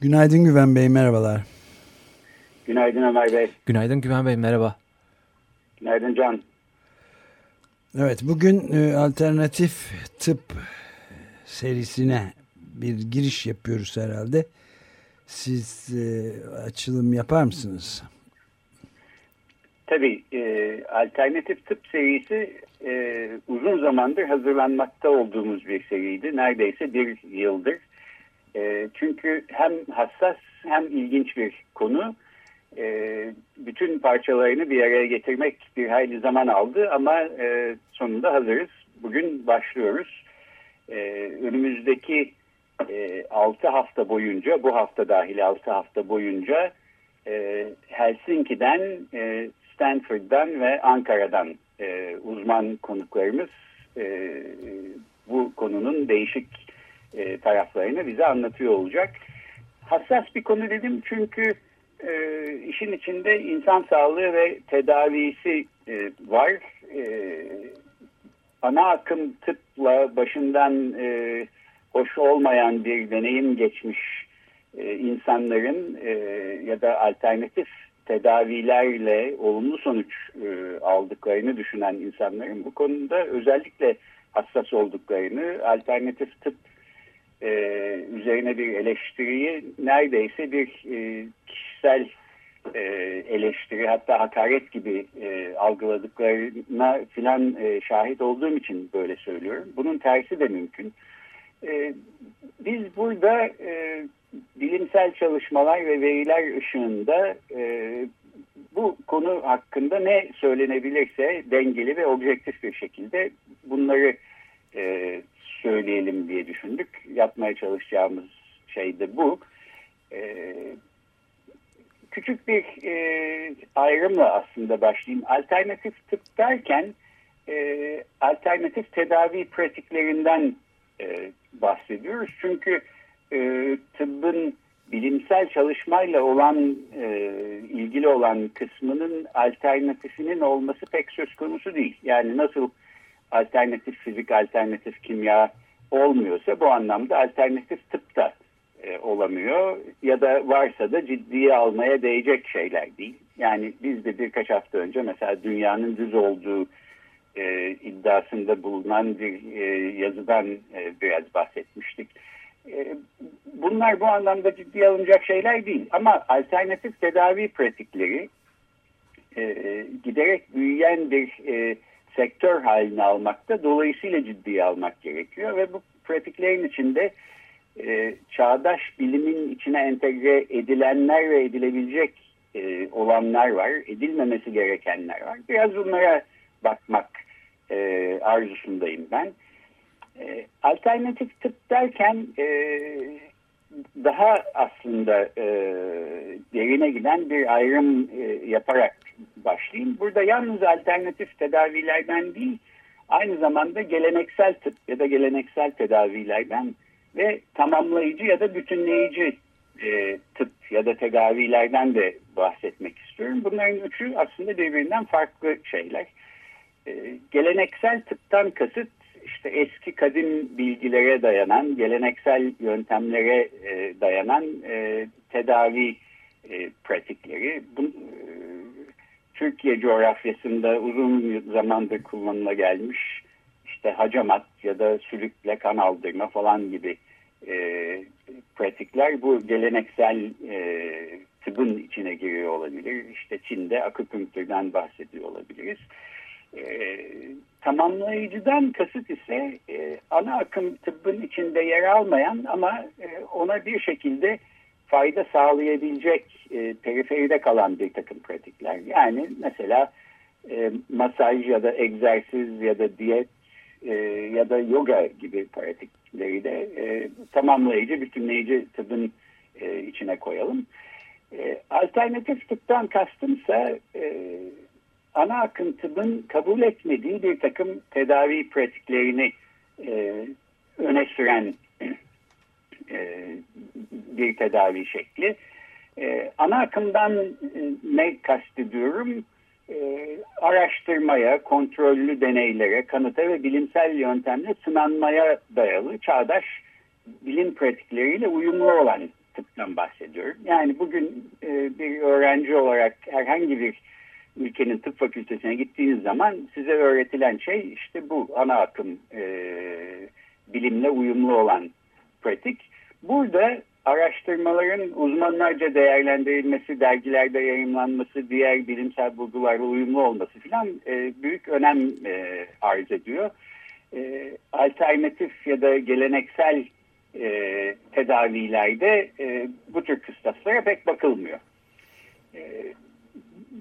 Günaydın Güven Bey, merhabalar. Günaydın Ömer Bey. Günaydın Güven Bey, merhaba. Günaydın Can. Evet, bugün e, alternatif tıp serisine bir giriş yapıyoruz herhalde. Siz e, açılım yapar mısınız? Tabii, e, alternatif tıp serisi e, uzun zamandır hazırlanmakta olduğumuz bir seriydi. Neredeyse bir yıldır. E, çünkü hem hassas hem ilginç bir konu. E, bütün parçalarını bir araya getirmek bir hayli zaman aldı ama e, sonunda hazırız. Bugün başlıyoruz. E, önümüzdeki e, 6 hafta boyunca, bu hafta dahil 6 hafta boyunca e, Helsinki'den, e, Stanford'dan ve Ankara'dan e, uzman konuklarımız e, bu konunun değişik e, taraflarını bize anlatıyor olacak. Hassas bir konu dedim çünkü e, işin içinde insan sağlığı ve tedavisi e, var. E, ana akım tıpla başından e, hoş olmayan bir deneyim geçmiş e, insanların e, ya da alternatif tedavilerle olumlu sonuç e, aldıklarını düşünen insanların bu konuda özellikle hassas olduklarını alternatif tıp e, üzerine bir eleştiriyi neredeyse bir e, kişisel e, eleştiri hatta hakaret gibi e, algıladıklarına filan e, şahit olduğum için böyle söylüyorum. Bunun tersi de mümkün. E, biz burada e, bilimsel çalışmalar ve veriler ışığında e, bu konu hakkında ne söylenebilirse dengeli ve objektif bir şekilde bunları e, söyleyelim diye düşündük. Yapmaya çalışacağımız şey de bu. E, küçük bir e, ayrımla aslında başlayayım. Alternatif tıp derken e, alternatif tedavi pratiklerinden e, bahsediyoruz. Çünkü e, tıbbın bilimsel çalışmayla olan e, ilgili olan kısmının alternatifinin olması pek söz konusu değil. Yani nasıl alternatif fizik, alternatif kimya olmuyorsa bu anlamda alternatif tıp da e, olamıyor. Ya da varsa da ciddiye almaya değecek şeyler değil. Yani biz de birkaç hafta önce mesela dünyanın düz olduğu e, iddiasında bulunan bir e, yazıdan e, biraz bahsetmiştik e, bunlar bu anlamda ciddiye alınacak şeyler değil. Ama alternatif tedavi pratikleri e, giderek büyüyen bir e, sektör haline almakta. Dolayısıyla ciddiye almak gerekiyor ve bu pratiklerin içinde e, çağdaş bilimin içine entegre edilenler ve edilebilecek e, olanlar var. Edilmemesi gerekenler var. Biraz bunlara bakmak e, arzusundayım ben. E, alternatif tıp derken e, daha aslında e, derine giden bir ayrım e, yaparak başlayayım. Burada yalnız alternatif tedavilerden değil, aynı zamanda geleneksel tıp ya da geleneksel tedavilerden ve tamamlayıcı ya da bütünleyici e, tıp ya da tedavilerden de bahsetmek istiyorum. Bunların üçü aslında birbirinden farklı şeyler. E, geleneksel tıptan kasıt işte eski kadim bilgilere dayanan, geleneksel yöntemlere e, dayanan e, tedavi e, pratikleri. Bu, e, Türkiye coğrafyasında uzun zamandır kullanıla gelmiş işte hacamat ya da sülükle kan aldırma falan gibi e, pratikler bu geleneksel e, tıbbın içine giriyor olabilir. İşte Çin'de akupunktürden bahsediyor olabiliriz. Tamamlayıcıdan kasıt ise e, ana akım tıbbın içinde yer almayan ama e, ona bir şekilde fayda sağlayabilecek e, periferide kalan bir takım pratikler. Yani mesela e, masaj ya da egzersiz ya da diyet e, ya da yoga gibi pratikleri de e, tamamlayıcı, bütünleyici tıbbın e, içine koyalım. E, alternatif tıptan kastımsa e, ana akım tıbbın kabul etmediği bir takım tedavi pratiklerini e, öne süren e, bir tedavi şekli. E, ana akımdan e, ne kastediyorum? E, araştırmaya, kontrollü deneylere, kanıta ve bilimsel yöntemle sınanmaya dayalı çağdaş bilim pratikleriyle uyumlu olan tıptan bahsediyorum. Yani bugün e, bir öğrenci olarak herhangi bir ülkenin tıp fakültesine gittiğiniz zaman size öğretilen şey işte bu ana akım e, bilimle uyumlu olan pratik. Burada araştırmaların uzmanlarca değerlendirilmesi, dergilerde yayınlanması, diğer bilimsel bulgularla uyumlu olması filan e, büyük önem e, arz ediyor. E, alternatif ya da geleneksel e, tedavilerde e, bu tür kıstaslara pek bakılmıyor. E,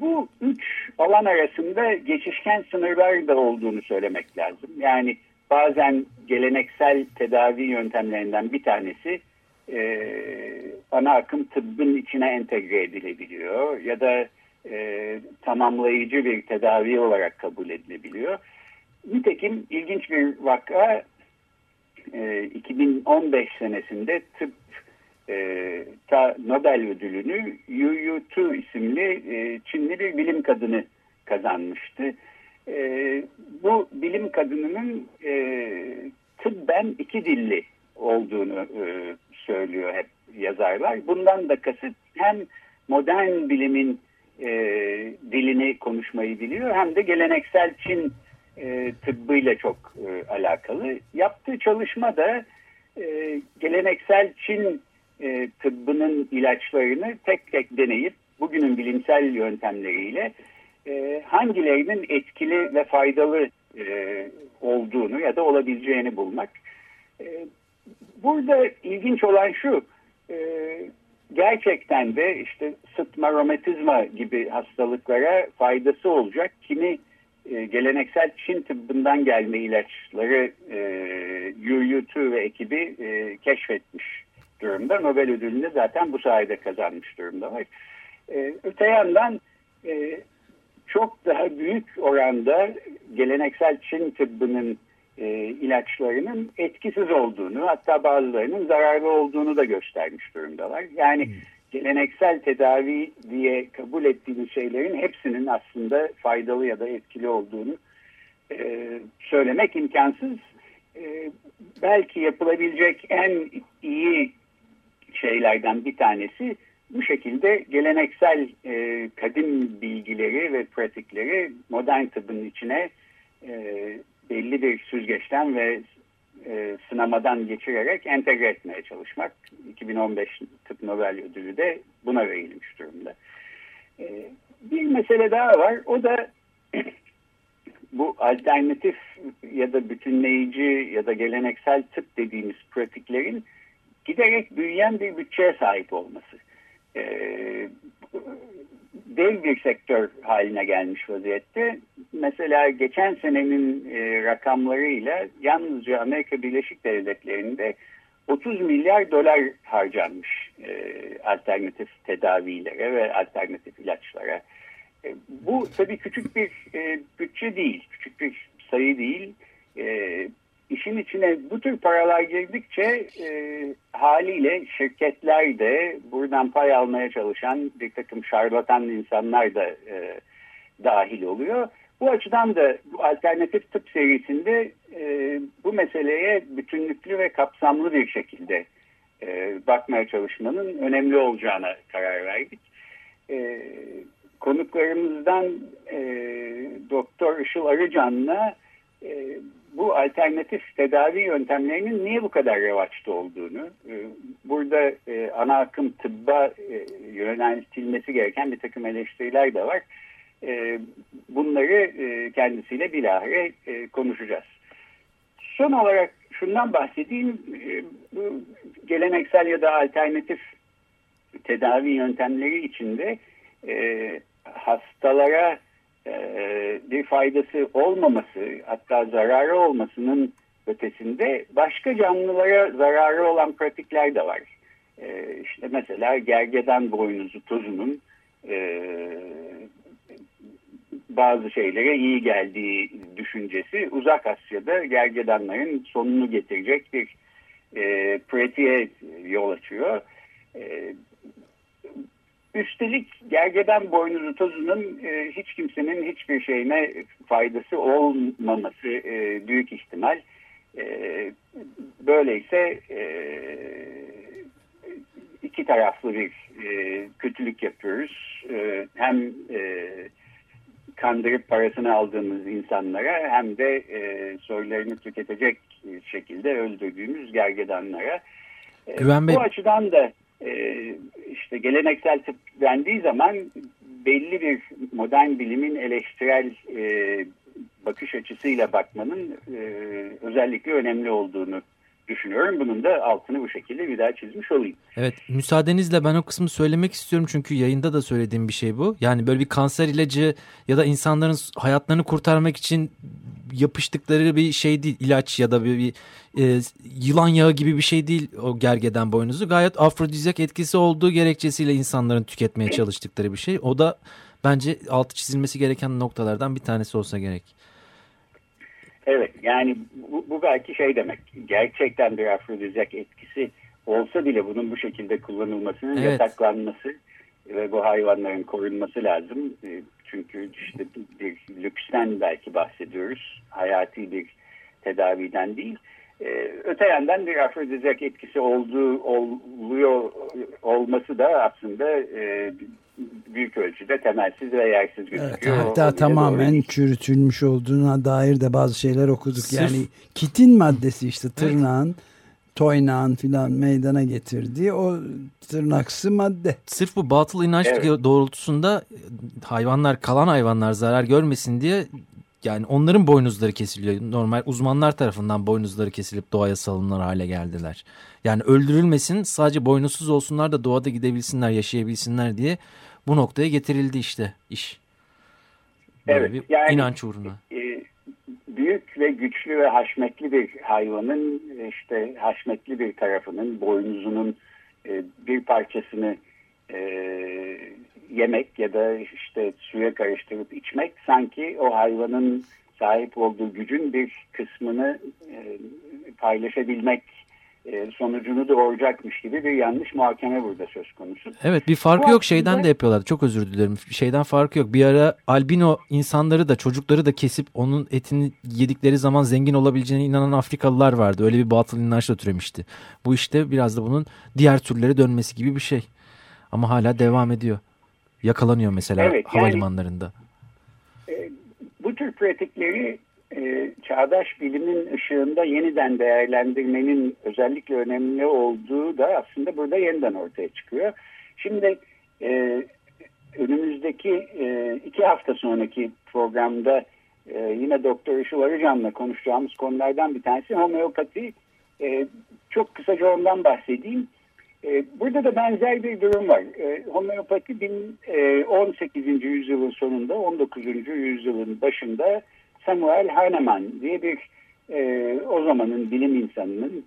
bu üç alan arasında geçişken sınırlar da olduğunu söylemek lazım. Yani bazen geleneksel tedavi yöntemlerinden bir tanesi e, ana akım tıbbın içine entegre edilebiliyor ya da e, tamamlayıcı bir tedavi olarak kabul edilebiliyor. Nitekim ilginç bir vaka e, 2015 senesinde tıp ta Nobel ödülünü Yu Yu Tu isimli e, Çinli bir bilim kadını kazanmıştı. E, bu bilim kadınının e, tıbben iki dilli olduğunu e, söylüyor hep yazarlar. Bundan da kasıt hem modern bilimin e, dilini konuşmayı biliyor hem de geleneksel Çin e, tıbbıyla çok e, alakalı. Yaptığı çalışma da e, geleneksel Çin e, tıbbının ilaçlarını tek tek deneyip bugünün bilimsel yöntemleriyle e, hangilerinin etkili ve faydalı e, olduğunu ya da olabileceğini bulmak. E, burada ilginç olan şu, e, gerçekten de işte sıtma, romatizma gibi hastalıklara faydası olacak kimi e, geleneksel Çin tıbbından gelme ilaçları e, Yu Yu Tu ve ekibi e, keşfetmiş durumda. Nobel ödülünü zaten bu sayede kazanmış durumdalar. E, öte yandan e, çok daha büyük oranda geleneksel Çin tıbbının e, ilaçlarının etkisiz olduğunu hatta bazılarının zararlı olduğunu da göstermiş durumdalar. Yani hmm. geleneksel tedavi diye kabul ettiğimiz şeylerin hepsinin aslında faydalı ya da etkili olduğunu e, söylemek imkansız. E, belki yapılabilecek en iyi şeylerden bir tanesi bu şekilde geleneksel e, kadim bilgileri ve pratikleri modern tıbbın içine e, belli bir süzgeçten ve e, sınamadan geçirerek entegre etmeye çalışmak. 2015 Tıp Nobel Ödülü de buna verilmiş durumda. E, bir mesele daha var. O da bu alternatif ya da bütünleyici ya da geleneksel tıp dediğimiz pratiklerin giderek büyüyen bir bütçeye sahip olması. Ee, dev bir sektör haline gelmiş vaziyette. Mesela geçen senenin e, rakamlarıyla yalnızca Amerika Birleşik Devletleri'nde 30 milyar dolar harcanmış e, alternatif tedavilere ve alternatif ilaçlara. E, bu tabii küçük bir e, bütçe değil, küçük bir sayı değil. E, işin içine bu tür paralar girdikçe e, haliyle şirketler de buradan pay almaya çalışan bir takım şarlatan insanlar da e, dahil oluyor. Bu açıdan da bu alternatif tıp serisinde e, bu meseleye bütünlüklü ve kapsamlı bir şekilde e, bakmaya çalışmanın önemli olacağına karar verdik. E, konuklarımızdan e, Doktor Işıl Arıcan'la e, bu alternatif tedavi yöntemlerinin niye bu kadar revaçta olduğunu, e, burada e, ana akım tıbba e, yöneltilmesi gereken bir takım eleştiriler de var. Bunları kendisiyle bilahare konuşacağız. Son olarak şundan bahsedeyim. Geleneksel ya da alternatif tedavi yöntemleri içinde hastalara bir faydası olmaması hatta zararı olmasının ötesinde başka canlılara zararı olan pratikler de var. E, işte mesela gergedan boynuzu tozunun e, bazı şeylere iyi geldiği düşüncesi uzak Asya'da gergedanların sonunu getirecek bir e, pratiğe yol açıyor. E, üstelik gergedan boynuzu tozunun e, hiç kimsenin hiçbir şeyine faydası olmaması e, büyük ihtimal. E, böyleyse e, iki taraflı bir e, kötülük yapıyoruz. E, hem e, kandırıp parasını aldığımız insanlara hem de e, soylarını tüketecek şekilde öldürdüğümüz gergedanlara. E, Güven Bey... Bu açıdan da e, işte geleneksel tıp dendiği zaman belli bir modern bilimin eleştirel e, bakış açısıyla bakmanın e, özellikle önemli olduğunu düşünüyorum. Bunun da altını bu şekilde bir daha çizmiş olayım. Evet müsaadenizle ben o kısmı söylemek istiyorum çünkü yayında da söylediğim bir şey bu. Yani böyle bir kanser ilacı ya da insanların hayatlarını kurtarmak için yapıştıkları bir şey değil ilaç ya da bir, bir e, yılan yağı gibi bir şey değil o gergeden boynuzu. Gayet afrodizyak etkisi olduğu gerekçesiyle insanların tüketmeye çalıştıkları bir şey. O da bence altı çizilmesi gereken noktalardan bir tanesi olsa gerek. Evet yani bu, bu belki şey demek gerçekten bir afrodizyak etkisi olsa bile bunun bu şekilde kullanılmasının evet. yasaklanması ve bu hayvanların korunması lazım. Çünkü işte bir lüksten belki bahsediyoruz. Hayati bir tedaviden değil. Ee, öte yandan bir afrodizyak etkisi olduğu oluyor olması da aslında e, büyük ölçüde temelsiz ve yersiz gözüküyor. Evet, hatta o, tamamen doğru. çürütülmüş olduğuna dair de bazı şeyler okuduk. Sırf, yani kitin maddesi işte tırnağın evet. Toynağın filan meydana getirdiği o tırnaksı madde. Sırf bu batıl inanç evet. doğrultusunda hayvanlar kalan hayvanlar zarar görmesin diye yani onların boynuzları kesiliyor. Normal uzmanlar tarafından boynuzları kesilip doğaya salınır hale geldiler. Yani öldürülmesin sadece boynuzsuz olsunlar da doğada gidebilsinler yaşayabilsinler diye bu noktaya getirildi işte iş. Böyle evet. Bir yani, inanç uğruna. E, büyük ve güçlü ve haşmetli bir hayvanın işte haşmetli bir tarafının boynuzunun e, bir parçasını e, yemek ya da işte suya karıştırıp içmek sanki o hayvanın sahip olduğu gücün bir kısmını e, paylaşabilmek sonucunu doğuracakmış gibi bir yanlış muhakeme burada söz konusu. Evet bir farkı Bu yok aslında... şeyden de yapıyorlar çok özür dilerim şeyden farkı yok bir ara albino insanları da çocukları da kesip onun etini yedikleri zaman zengin olabileceğine inanan Afrikalılar vardı öyle bir batıl inançla türemişti. Bu işte biraz da bunun diğer türlere dönmesi gibi bir şey ama hala devam ediyor yakalanıyor mesela evet, havalimanlarında. Yani, e, bu tür pratikleri e, çağdaş bilimin ışığında yeniden değerlendirmenin özellikle önemli olduğu da aslında burada yeniden ortaya çıkıyor. Şimdi e, önümüzdeki e, iki hafta sonraki programda e, yine Doktor Işıl Arıcan'la konuşacağımız konulardan bir tanesi homeopati. E, çok kısaca ondan bahsedeyim. E, burada da benzer bir durum var. E, homeopati 18. E, yüzyılın sonunda 19. yüzyılın başında Samuel Hahnemann diye bir o zamanın bilim insanının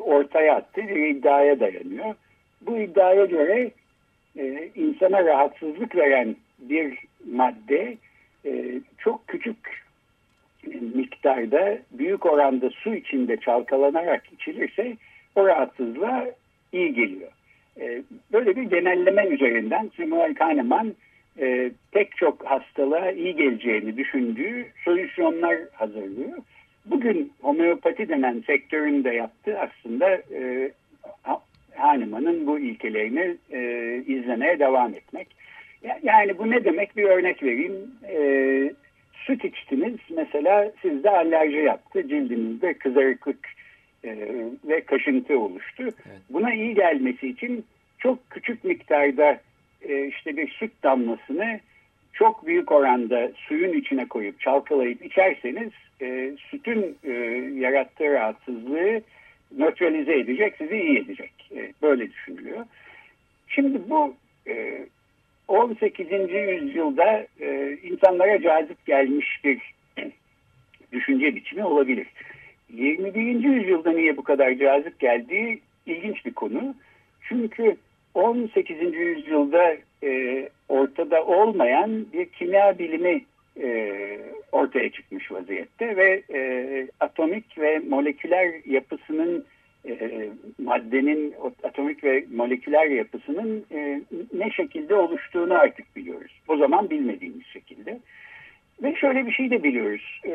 ortaya attığı bir iddiaya dayanıyor. Bu iddiaya göre insana rahatsızlık veren bir madde çok küçük miktarda büyük oranda su içinde çalkalanarak içilirse o rahatsızlığa iyi geliyor. E, böyle bir genelleme üzerinden Samuel Kahneman e, pek çok hastalığa iyi geleceğini düşündüğü solüsyonlar hazırlıyor. Bugün homeopati denen sektörün de yaptığı aslında e, Hahnemann'ın bu ilkelerini e, izlemeye devam etmek. Yani bu ne demek bir örnek vereyim. E, süt içtiniz mesela sizde alerji yaptı cildinizde kızarıklık e, ve kaşıntı oluştu. Evet. Buna iyi gelmesi için çok küçük miktarda e, işte bir süt damlasını çok büyük oranda suyun içine koyup çalkalayıp içerseniz e, sütün e, yarattığı rahatsızlığı nötralize edecek, sizi iyi edecek. E, böyle düşünülüyor. Şimdi bu e, 18. yüzyılda e, insanlara cazip gelmiş bir düşünce biçimi olabilir. 21. yüzyılda niye bu kadar cazip geldiği ilginç bir konu. Çünkü 18. yüzyılda e, ortada olmayan bir kimya bilimi e, ortaya çıkmış vaziyette ve e, atomik ve moleküler yapısının e, maddenin atomik ve moleküler yapısının e, ne şekilde oluştuğunu artık biliyoruz. O zaman bilmediğimiz şekilde. Ve şöyle bir şey de biliyoruz. E,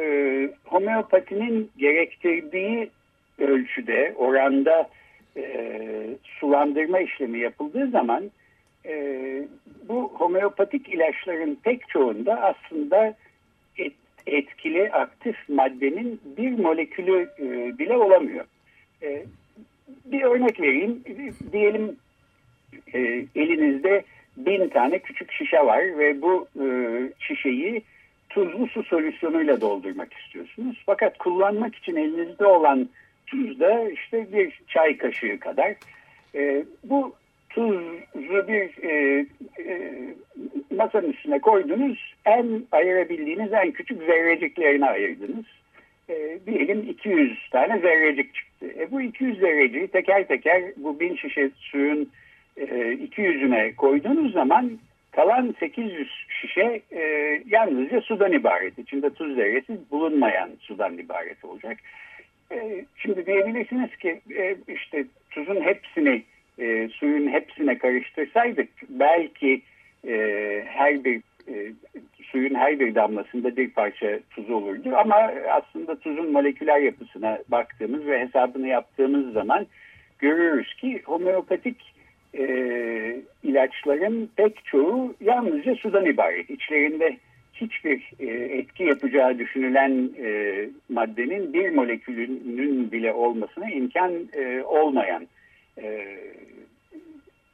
homeopatinin gerektirdiği ölçüde, oranda e, sulandırma işlemi yapıldığı zaman e, bu homeopatik ilaçların pek çoğunda aslında et, etkili aktif maddenin bir molekülü e, bile olamıyor. E, bir örnek vereyim. Diyelim e, elinizde bin tane küçük şişe var ve bu e, şişeyi tuzlu su solüsyonuyla doldurmak istiyorsunuz. Fakat kullanmak için elinizde olan tuz da işte bir çay kaşığı kadar. E, bu tuzu bir e, e, masanın üstüne koydunuz. En ayırabildiğiniz en küçük zerreciklerini ayırdınız. E, diyelim 200 tane zerrecik çıktı. E, bu 200 zerreciği teker teker bu bin şişe suyun e, 200'üne koyduğunuz zaman kalan 800 şişe e, yalnızca sudan ibaret. İçinde tuz zerresi bulunmayan sudan ibaret olacak. E, şimdi diyebilirsiniz ki e, işte tuzun hepsini e, suyun hepsine karıştırsaydık belki her bir suyun her bir damlasında bir parça tuz olurdu ama aslında tuzun moleküler yapısına baktığımız ve hesabını yaptığımız zaman görüyoruz ki homeopatik ilaçların pek çoğu yalnızca sudan ibaret. İçlerinde hiçbir e, etki yapacağı düşünülen e, maddenin bir molekülünün bile olmasına imkan e, olmayan e,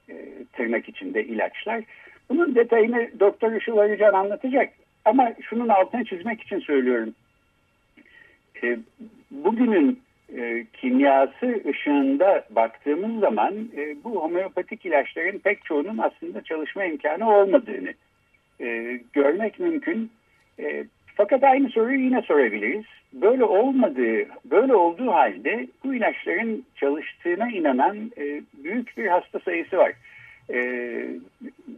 e, tırnak içinde ilaçlar. Bunun detayını Doktor Işıl Arıcan anlatacak. Ama şunun altını çizmek için söylüyorum. E, bugünün e, kimyası ışığında baktığımız zaman e, bu homeopatik ilaçların pek çoğunun aslında çalışma imkanı olmadığını e, görmek mümkün. E, fakat aynı soruyu yine sorabiliriz. Böyle olmadığı, böyle olduğu halde bu ilaçların çalıştığına inanan e, büyük bir hasta sayısı var. E,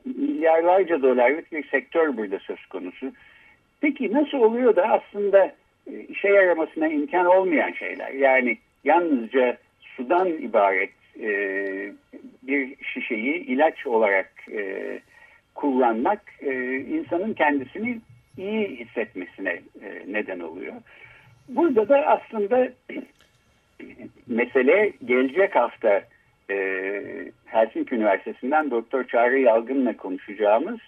milyarlarca dolarlık bir sektör burada söz konusu. Peki nasıl oluyor da aslında e, işe yaramasına imkan olmayan şeyler? Yani yalnızca sudan ibaret e, bir şişeyi ilaç olarak e, kullanmak e, insanın kendisini iyi hissetmesine e, neden oluyor. Burada da aslında mesele gelecek hafta e, Helsinki Üniversitesi'nden Doktor Çağrı Yalgın'la konuşacağımız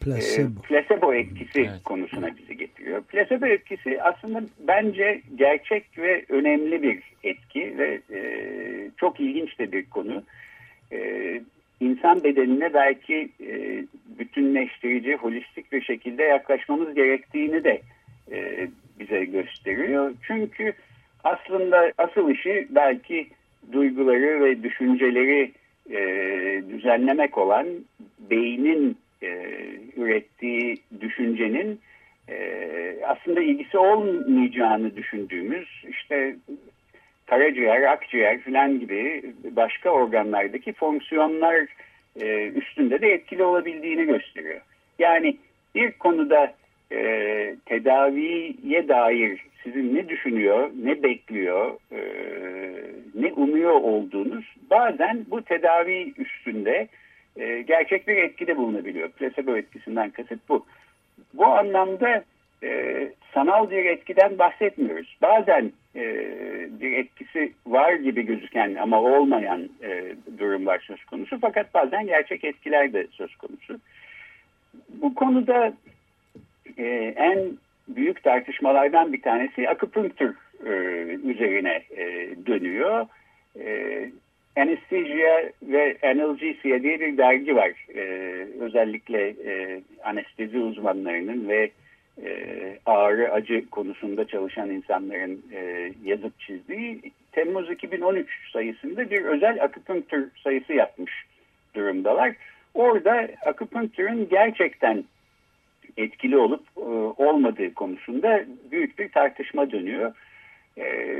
Placebo. E, placebo etkisi evet. konusuna bizi getiriyor. Placebo etkisi aslında bence gerçek ve önemli bir etki ve e, çok ilginç de bir konu. E, insan bedenine belki e, bütünleştirici, holistik bir şekilde yaklaşmamız gerektiğini de e, bize gösteriyor. Çünkü aslında asıl işi belki duyguları ve düşünceleri e, düzenlemek olan beynin e, ürettiği düşüncenin e, aslında ilgisi olmayacağını düşündüğümüz işte karaciğer, akciğer falan gibi başka organlardaki fonksiyonlar e, üstünde de etkili olabildiğini gösteriyor. Yani bir konuda e, tedaviye dair sizin ne düşünüyor, ne bekliyor, e, ne umuyor olduğunuz bazen bu tedavi üstünde e, gerçek bir etkide bulunabiliyor. Placebo etkisinden kasıt bu. Bu anlamda e, sanal bir etkiden bahsetmiyoruz. Bazen e, bir etkisi var gibi gözüken ama olmayan e, durumlar söz konusu. Fakat bazen gerçek etkiler de söz konusu. Bu konuda e, en büyük tartışmalardan bir tanesi akupunktur e, üzerine e, dönüyor. E, Anesthesia ve Analgesia diye bir dergi var. E, özellikle e, anestezi uzmanlarının ve e, ağrı acı konusunda çalışan insanların e, yazıp çizdiği Temmuz 2013 sayısında bir özel akupunktur sayısı yapmış durumdalar. Orada akupunktürün gerçekten etkili olup e, olmadığı konusunda büyük bir tartışma dönüyor. E,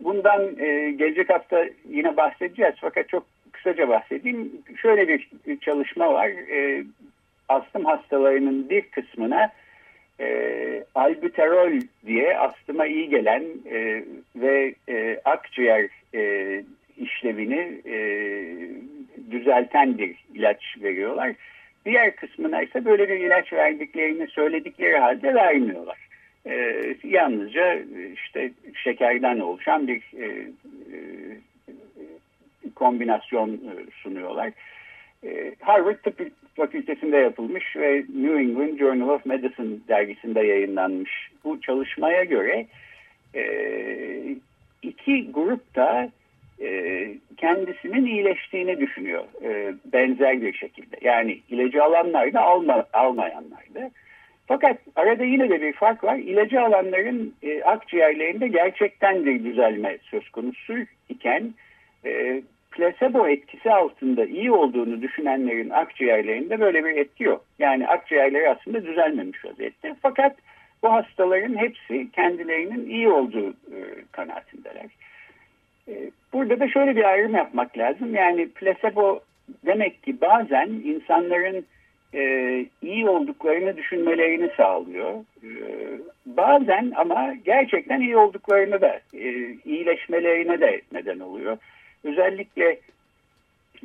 bundan e, gelecek hafta yine bahsedeceğiz fakat çok kısaca bahsedeyim. Şöyle bir çalışma var. E, astım hastalarının bir kısmına e, albuterol diye astıma iyi gelen e, ve e, akciğer e, işlevini e, düzelten bir ilaç veriyorlar. Diğer kısmına ise böyle bir ilaç verdiklerini söyledikleri halde vermiyorlar. E, yalnızca işte şekerden oluşan bir e, e, kombinasyon sunuyorlar. E, Harvard Tıp Fakültesi'nde yapılmış ve New England Journal of Medicine dergisinde yayınlanmış. Bu çalışmaya göre e, iki grup da e, kendisinin iyileştiğini düşünüyor e, benzer bir şekilde. Yani ilacı alanlar da alma, almayanlar da. Fakat arada yine de bir fark var. İlacı alanların akciğerlerinde gerçekten bir düzelme söz konusu iken plasebo etkisi altında iyi olduğunu düşünenlerin akciğerlerinde böyle bir etki yok. Yani akciğerleri aslında düzelmemiş vaziyette. Fakat bu hastaların hepsi kendilerinin iyi olduğu e, kanaatindeler. E, burada da şöyle bir ayrım yapmak lazım. Yani plasebo demek ki bazen insanların e, iyi olduklarını düşünmelerini sağlıyor. Bazen ama gerçekten iyi olduklarını da iyileşmelerine de neden oluyor. Özellikle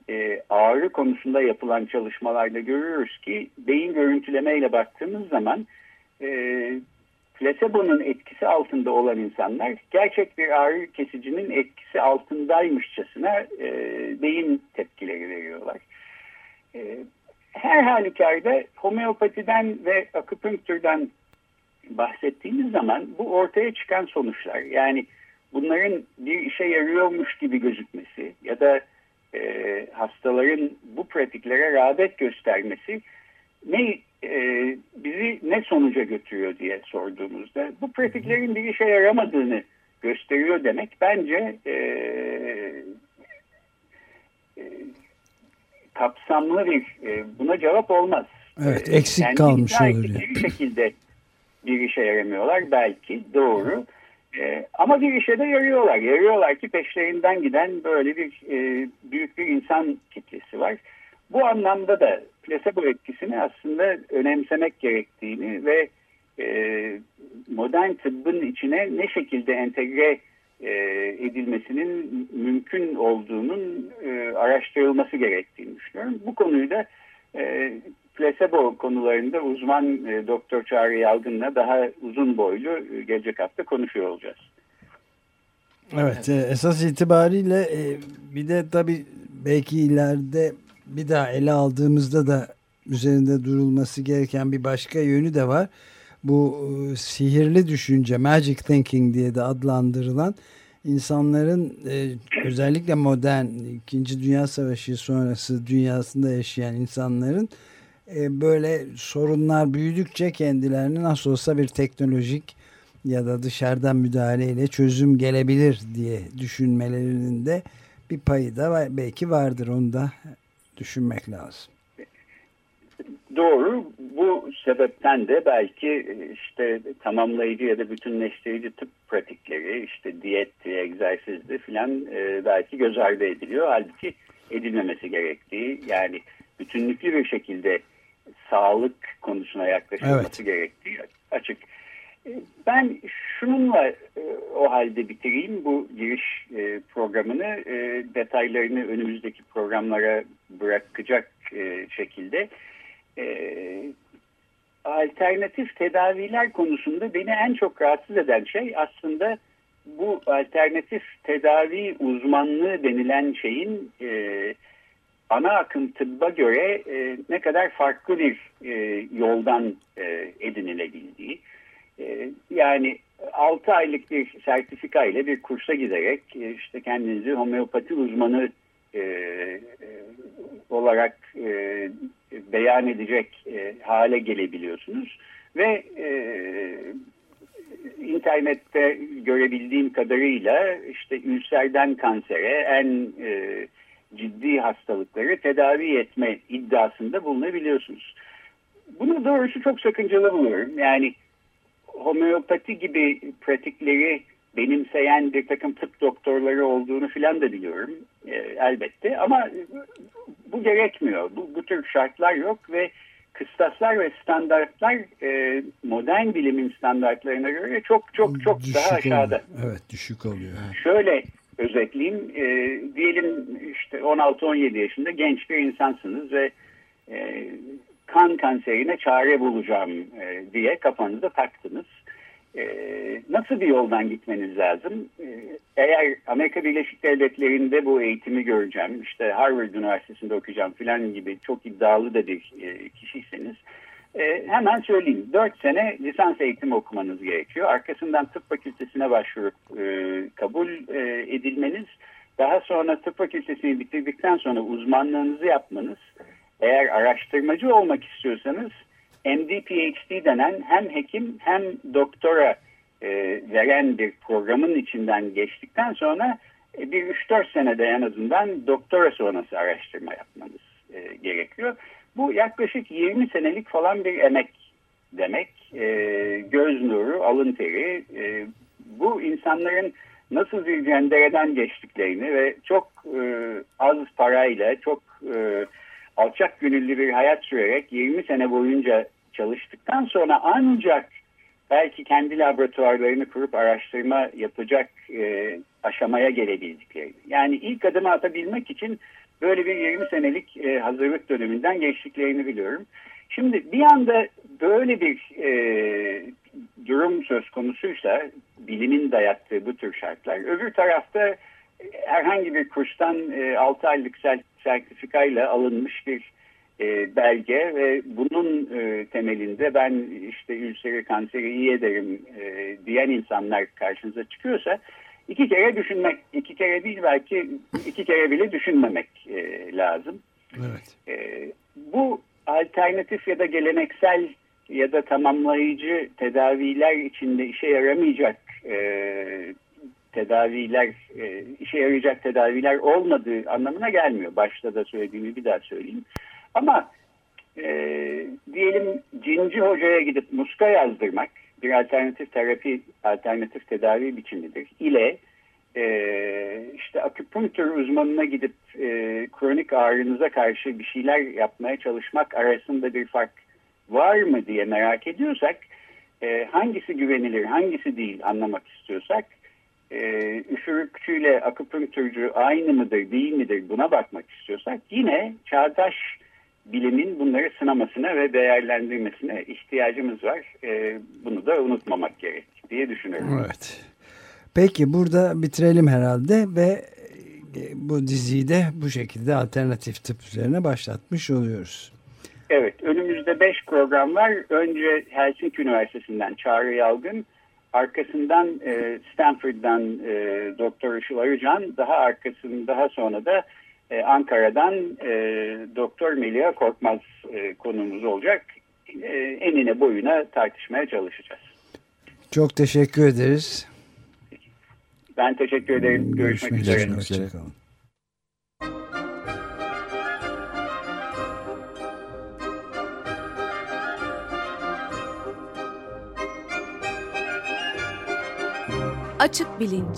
e, ağrı konusunda yapılan çalışmalarda görüyoruz ki beyin görüntülemeyle baktığımız zaman e, plasebonun etkisi altında olan insanlar gerçek bir ağrı kesicinin etkisi altındaymışçasına e, beyin tepkileri veriyorlar. E, her halükarda homeopatiden ve akupunktürden bahsettiğimiz zaman bu ortaya çıkan sonuçlar yani bunların bir işe yarıyormuş gibi gözükmesi ya da e, hastaların bu pratiklere rağbet göstermesi ne e, bizi ne sonuca götürüyor diye sorduğumuzda bu pratiklerin bir işe yaramadığını gösteriyor demek bence e, e, kapsamlı bir e, buna cevap olmaz. Evet eksik yani kalmış olur. Bir şekilde bir işe yaramıyorlar belki doğru. E, ama bir işe de yarıyorlar. Yarıyorlar ki peşlerinden giden böyle bir e, büyük bir insan kitlesi var. Bu anlamda da plasebo etkisini aslında önemsemek gerektiğini ve e, modern tıbbın içine ne şekilde entegre e, edilmesinin mümkün olduğunun e, araştırılması gerektiğini düşünüyorum. Bu konuyu da e, plasebo konularında uzman e, Doktor Çağrı Yalgın'la daha uzun boylu e, gelecek hafta konuşuyor olacağız. Evet, e, esas itibariyle e, bir de tabii belki ileride bir daha ele aldığımızda da üzerinde durulması gereken bir başka yönü de var. Bu e, sihirli düşünce, magic thinking diye de adlandırılan insanların e, özellikle modern 2. Dünya Savaşı sonrası dünyasında yaşayan insanların e, böyle sorunlar büyüdükçe kendilerini nasıl olsa bir teknolojik ya da dışarıdan müdahaleyle çözüm gelebilir diye düşünmelerinin de bir payı da belki vardır onu da düşünmek lazım. Doğru. Bu sebepten de belki işte tamamlayıcı ya da bütünleştirici tıp pratikleri, işte diyetti, egzersizdi filan e, belki göz ardı ediliyor. Halbuki edilmemesi gerektiği yani bütünlüklü bir şekilde sağlık konusuna yaklaşılması evet. gerektiği açık. E, ben şununla e, o halde bitireyim bu giriş e, programını. Detaylarını önümüzdeki programlara bırakacak şekilde. Alternatif tedaviler konusunda beni en çok rahatsız eden şey aslında bu alternatif tedavi uzmanlığı denilen şeyin ana akım tıbba göre e, ne kadar farklı bir e, yoldan e, edinilebildiği. E, yani 6 aylık bir sertifika ile bir kursa giderek e, işte kendinizi homeopati uzmanı e, e, olarak e, beyan edecek e, hale gelebiliyorsunuz. Ve e, internette görebildiğim kadarıyla işte ülserden kansere en e, ciddi hastalıkları tedavi etme iddiasında bulunabiliyorsunuz. Bunu doğrusu çok sakıncalı buluyorum. Yani homeopati gibi pratikleri benimseyen bir takım tıp doktorları olduğunu filan da biliyorum e, elbette ama bu gerekmiyor. Bu, bu tür şartlar yok ve kıstaslar ve standartlar e, modern bilimin standartlarına göre çok çok çok düşük daha aşağıda. Oluyor. Evet düşük oluyor. Şöyle özetleyeyim. E, diyelim işte 16-17 yaşında genç bir insansınız ve e, kan kanserine çare bulacağım e, diye kafanıza taktınız. E, nasıl bir yoldan gitmeniz lazım? E, eğer Amerika Birleşik Devletleri'nde bu eğitimi göreceğim, işte Harvard Üniversitesi'nde okuyacağım filan gibi çok iddialı da bir e, kişiyseniz e, hemen söyleyeyim. 4 sene lisans eğitimi okumanız gerekiyor. Arkasından tıp fakültesine başvurup e, kabul e, edilmeniz, daha sonra tıp fakültesini bitirdikten sonra uzmanlığınızı yapmanız, eğer araştırmacı olmak istiyorsanız MD PhD denen hem hekim hem doktora e, veren bir programın içinden geçtikten sonra e, bir 3-4 senede en azından doktora sonrası araştırma yapmanız e, gerekiyor. Bu yaklaşık 20 senelik falan bir emek demek. E, göz nuru, alın teri. E, bu insanların nasıl bir cendereden geçtiklerini ve çok e, az parayla, çok e, alçak gönüllü bir hayat sürerek 20 sene boyunca çalıştıktan sonra ancak belki kendi laboratuvarlarını kurup araştırma yapacak e, aşamaya gelebildiklerini. Yani ilk adımı atabilmek için böyle bir 20 senelik e, hazırlık döneminden geçtiklerini biliyorum. Şimdi bir anda böyle bir e, durum söz konusuysa bilimin dayattığı bu tür şartlar öbür tarafta herhangi bir kurstan e, 6 aylık sertifikayla alınmış bir e, belge ve bunun e, temelinde ben işte ülseri kanseri iyi ederim e, diyen insanlar karşınıza çıkıyorsa iki kere düşünmek, iki kere değil belki iki kere bile düşünmemek e, lazım. Evet. E, bu alternatif ya da geleneksel ya da tamamlayıcı tedaviler içinde işe yaramayacak e, tedaviler, e, işe yarayacak tedaviler olmadığı anlamına gelmiyor. Başta da söylediğimi bir daha söyleyeyim. Ama e, diyelim cinci hocaya gidip muska yazdırmak bir alternatif terapi, alternatif tedavi biçimidir. İle e, işte akupunktur uzmanına gidip e, kronik ağrınıza karşı bir şeyler yapmaya çalışmak arasında bir fark var mı diye merak ediyorsak e, hangisi güvenilir hangisi değil anlamak istiyorsak e, üfürükçüyle akupunkturcu aynı mıdır değil midir buna bakmak istiyorsak yine çağdaş bilimin bunları sınamasına ve değerlendirmesine ihtiyacımız var. E, bunu da unutmamak gerek diye düşünüyorum. Evet. Peki burada bitirelim herhalde ve e, bu diziyi de bu şekilde alternatif tıp üzerine başlatmış oluyoruz. Evet, önümüzde beş program var. Önce Helsinki Üniversitesi'nden Çağrı Yalgın, arkasından e, Stanford'dan e, Doktor Işıl Arıcan, daha arkasında daha sonra da e, Ankara'dan e, Doktor Melia Korkmaz e, konumuz olacak. E, enine boyuna tartışmaya çalışacağız. Çok teşekkür ederiz. Ben teşekkür ederim. Görüşmek, Görüşmek üzere. üzere. Hoşçakalın. Açık Bilinç